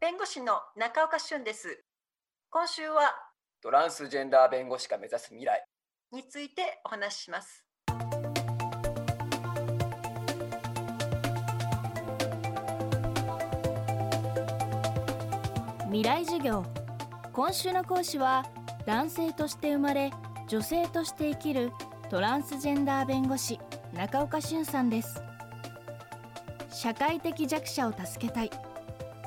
弁護士の中岡俊です。今週はトランスジェンダー弁護士が目指す未来。についてお話しします。未来授業。今週の講師は男性として生まれ女性として生きるトランスジェンダー弁護士中岡俊さんです。社会的弱者を助けたい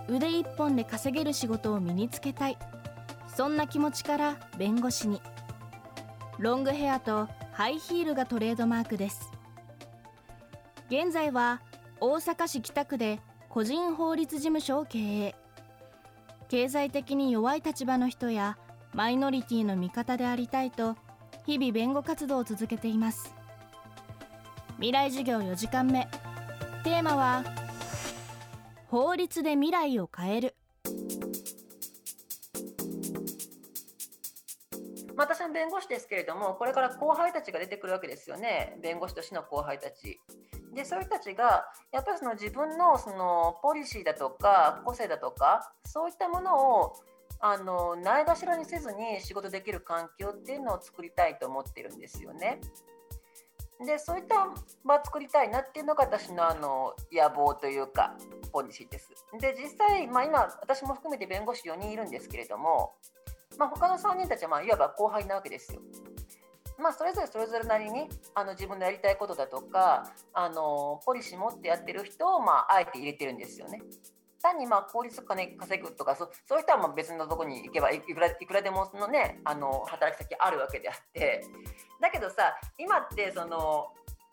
腕一本で稼げる仕事を身につけたい。そんな気持ちから弁護士に。ロングヘアとハイヒールがトレードマークです。現在は大阪市北区で個人法律事務所を経営。経済的に弱い立場の人やマイノリティの味方でありたいと日々弁護活動を続けています。未来授業4時間目。テーマは法律で未来を変える。私は弁護士ですけれどもこれから後輩たちが出てくるわけですよね。弁護士としての後輩たち。でそういう人たちがやっぱりその自分のそのポリシーだとか個性だとかそういったものをあのないがしろにせずに仕事できる環境っていうのを作りたいと思ってるんですよね。でそういった場作りたいなっていうのが私のあの野望というかポリシーです。で実際、まあ、今私も含めて弁護士4人いるんですけれども、まあ、他の3人たちはまあいわば後輩なわけですよ。まあ、それぞれそれぞれなりにあの自分のやりたいことだとかあのポリシー持ってやってる人を、まあ、あえて入れてるんですよね。単にまあ効率金稼ぐとかそそういう人はまあ別のとこに行けばいくらいくらでもその、ね、あの働き先あるわけであってだけどさ今ってその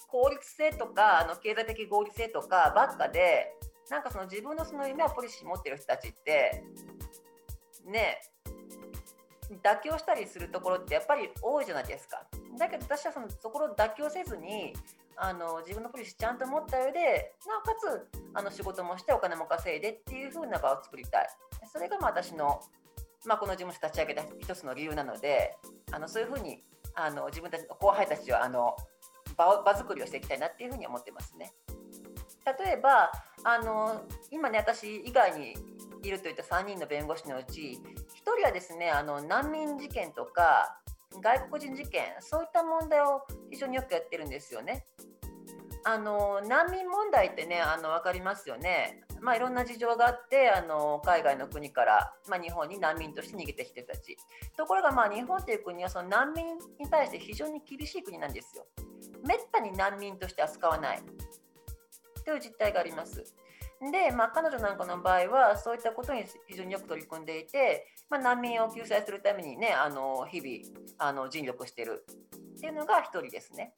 効率性とかあの経済的合理性とかばっかでなんかその自分のその夢やポリシー持ってる人たちってね妥協したりするところってやっぱり多いじゃないですか。だけど私はそのところ妥協せずにあの自分のポリシーちゃんと持った上でなおかつあの仕事もしてお金も稼いでっていう風な場を作りたいそれがまあ私の、まあ、この事務所立ち上げた一つの理由なのであのそういう風にあの自分たちの後輩たちはあの場場作りをしていきたいなっていう風に思ってますね。例えばあの今ね私以外にいるといった3人の弁護士のうち1人はですねあの難民事件とか外国人事件そういった問題を非常によくやってるんですよね。あの難民問題ってねあの分かりますよね。まあ、いろんな事情があってあの海外の国から、まあ、日本に難民として逃げてきてたちところが、まあ、日本という国はその難民に対して非常に厳しい国なんですよ。めったに難民として扱わないという実態があります。で、まあ、彼女なんかの場合はそういったことに非常によく取り組んでいて、まあ、難民を救済するためにねあの日々あの尽力しているっていうのが1人ですね。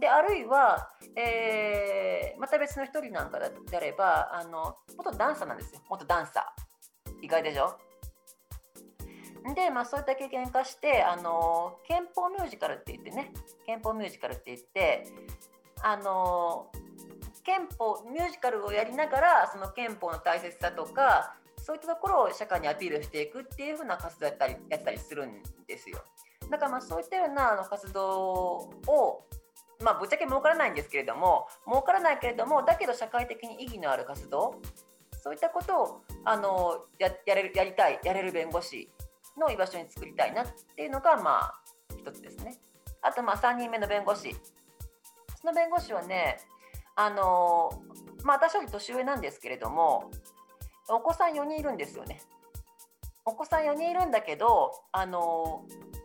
であるいは、えー、また別の1人なんかであればあの元ダンサーなんですよ。元ダンサー。意外でしょ？で、まあ、そういった経験化してあの憲法ミュージカルって言ってね。憲法ミュージカルって言ってあの憲法ミュージカルをやりながらその憲法の大切さとかそういったところを社会にアピールしていくっていうふうな活動やったりやったりするんですよ。だからまあそういったようなあの活動をまあ、ぶっちゃけ儲からないんですけれども儲からないけれどもだけど社会的に意義のある活動そういったことをあのややれるやりたいやれる弁護士の居場所に作りたいなっていうのがまあ一つですね。あとまあ3人目の弁護士その弁護士はねあのまあ、私より年上なんですけれどもお子さん4人いるんですよね。お子さん4人いるんだけどあの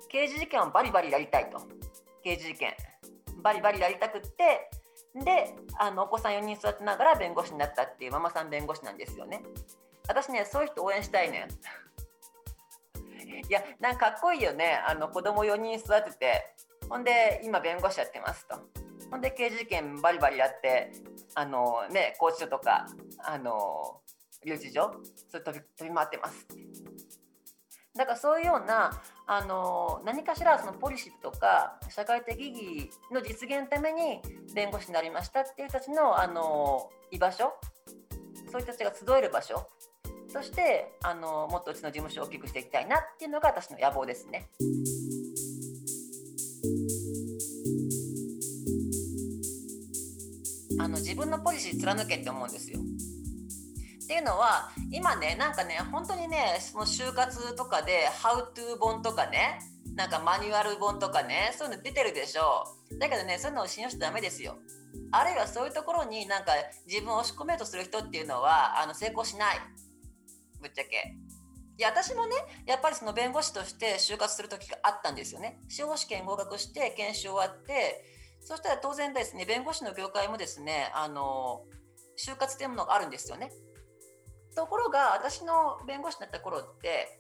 刑事事件をバリバリやりたいと刑事事件バリバリやりたくってであのお子さん4人育てながら弁護士になったっていうママさん弁護士なんですよね。私ねそういう人応援したいね。いやなんかかっこいいよねあの子供4人育ててほんで今弁護士やってますと。ほんで刑事事件バリバリやってあのね拘置所とかあの留置所それ飛び飛び回ってますだからそういうようなあの何かしらそのポリシーとか社会的意義の実現のために弁護士になりましたっていう人たちのあの居場所そういう人たちが集える場所そしてあのもっとうちの事務所を大きくしていきたいなっていうのが私の野望ですね。あの自分のポリシー貫けって思うんですよ。っていうのは今ねなんかね本当にねその就活とかで「How to 本」とかねなんかマニュアル本とかねそういうの出てるでしょ。だけどねそういうのを信用しちゃダメですよ。あるいはそういうところになんか自分を押し込めようとする人っていうのはあの成功しない。ぶっちゃけ。いや私もねやっぱりその弁護士として就活する時があったんですよね。司法試験合格して研修終わってそしたら当然ですね弁護士の業界もですねあの就活っていうものがあるんですよね。ところが私の弁護士になった頃って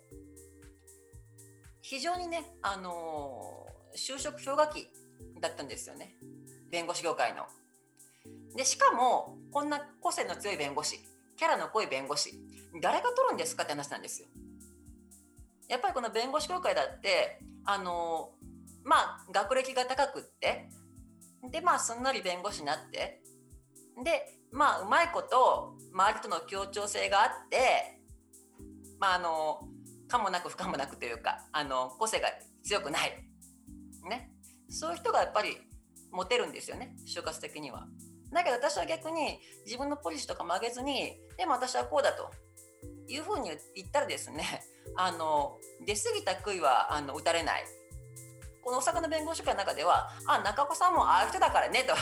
非常にね、あの就職氷河期だったんですよね弁護士業界の。でしかもこんな個性の強い弁護士キャラの濃い弁護士誰が取るんですかって話なんですよ。やっぱりこの弁護士業界だってあのまあ学歴が高くってでまあすんなり弁護士になってでまあうまいこと周りとの協調性があってまああのかもなく不可もなくというかあの個性が強くない。ね。そういう人がやっぱりモテるんですよね就活的には。だけど私は逆に自分のポリシーとか曲げずにでも私はこうだというふうに言ったらですね あの出過ぎた杭はあの打たれない。この大阪の弁護士会の中ではあ中子さんもああいう人だからねと。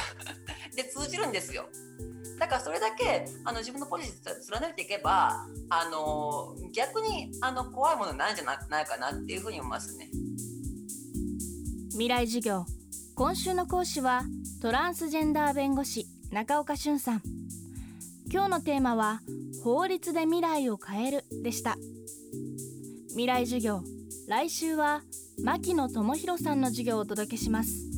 で通じるんですよ。だからそれだけあの自分のポリシー貫いていけばあの逆にあの怖いものないんじゃないかなっていうふうに思いますね。未来授業。今週の講師はトランスジェンダー弁護士中岡俊さん。今日のテーマは法律で未来を変えるでした。未来授業。来週は牧野智博さんの授業をお届けします。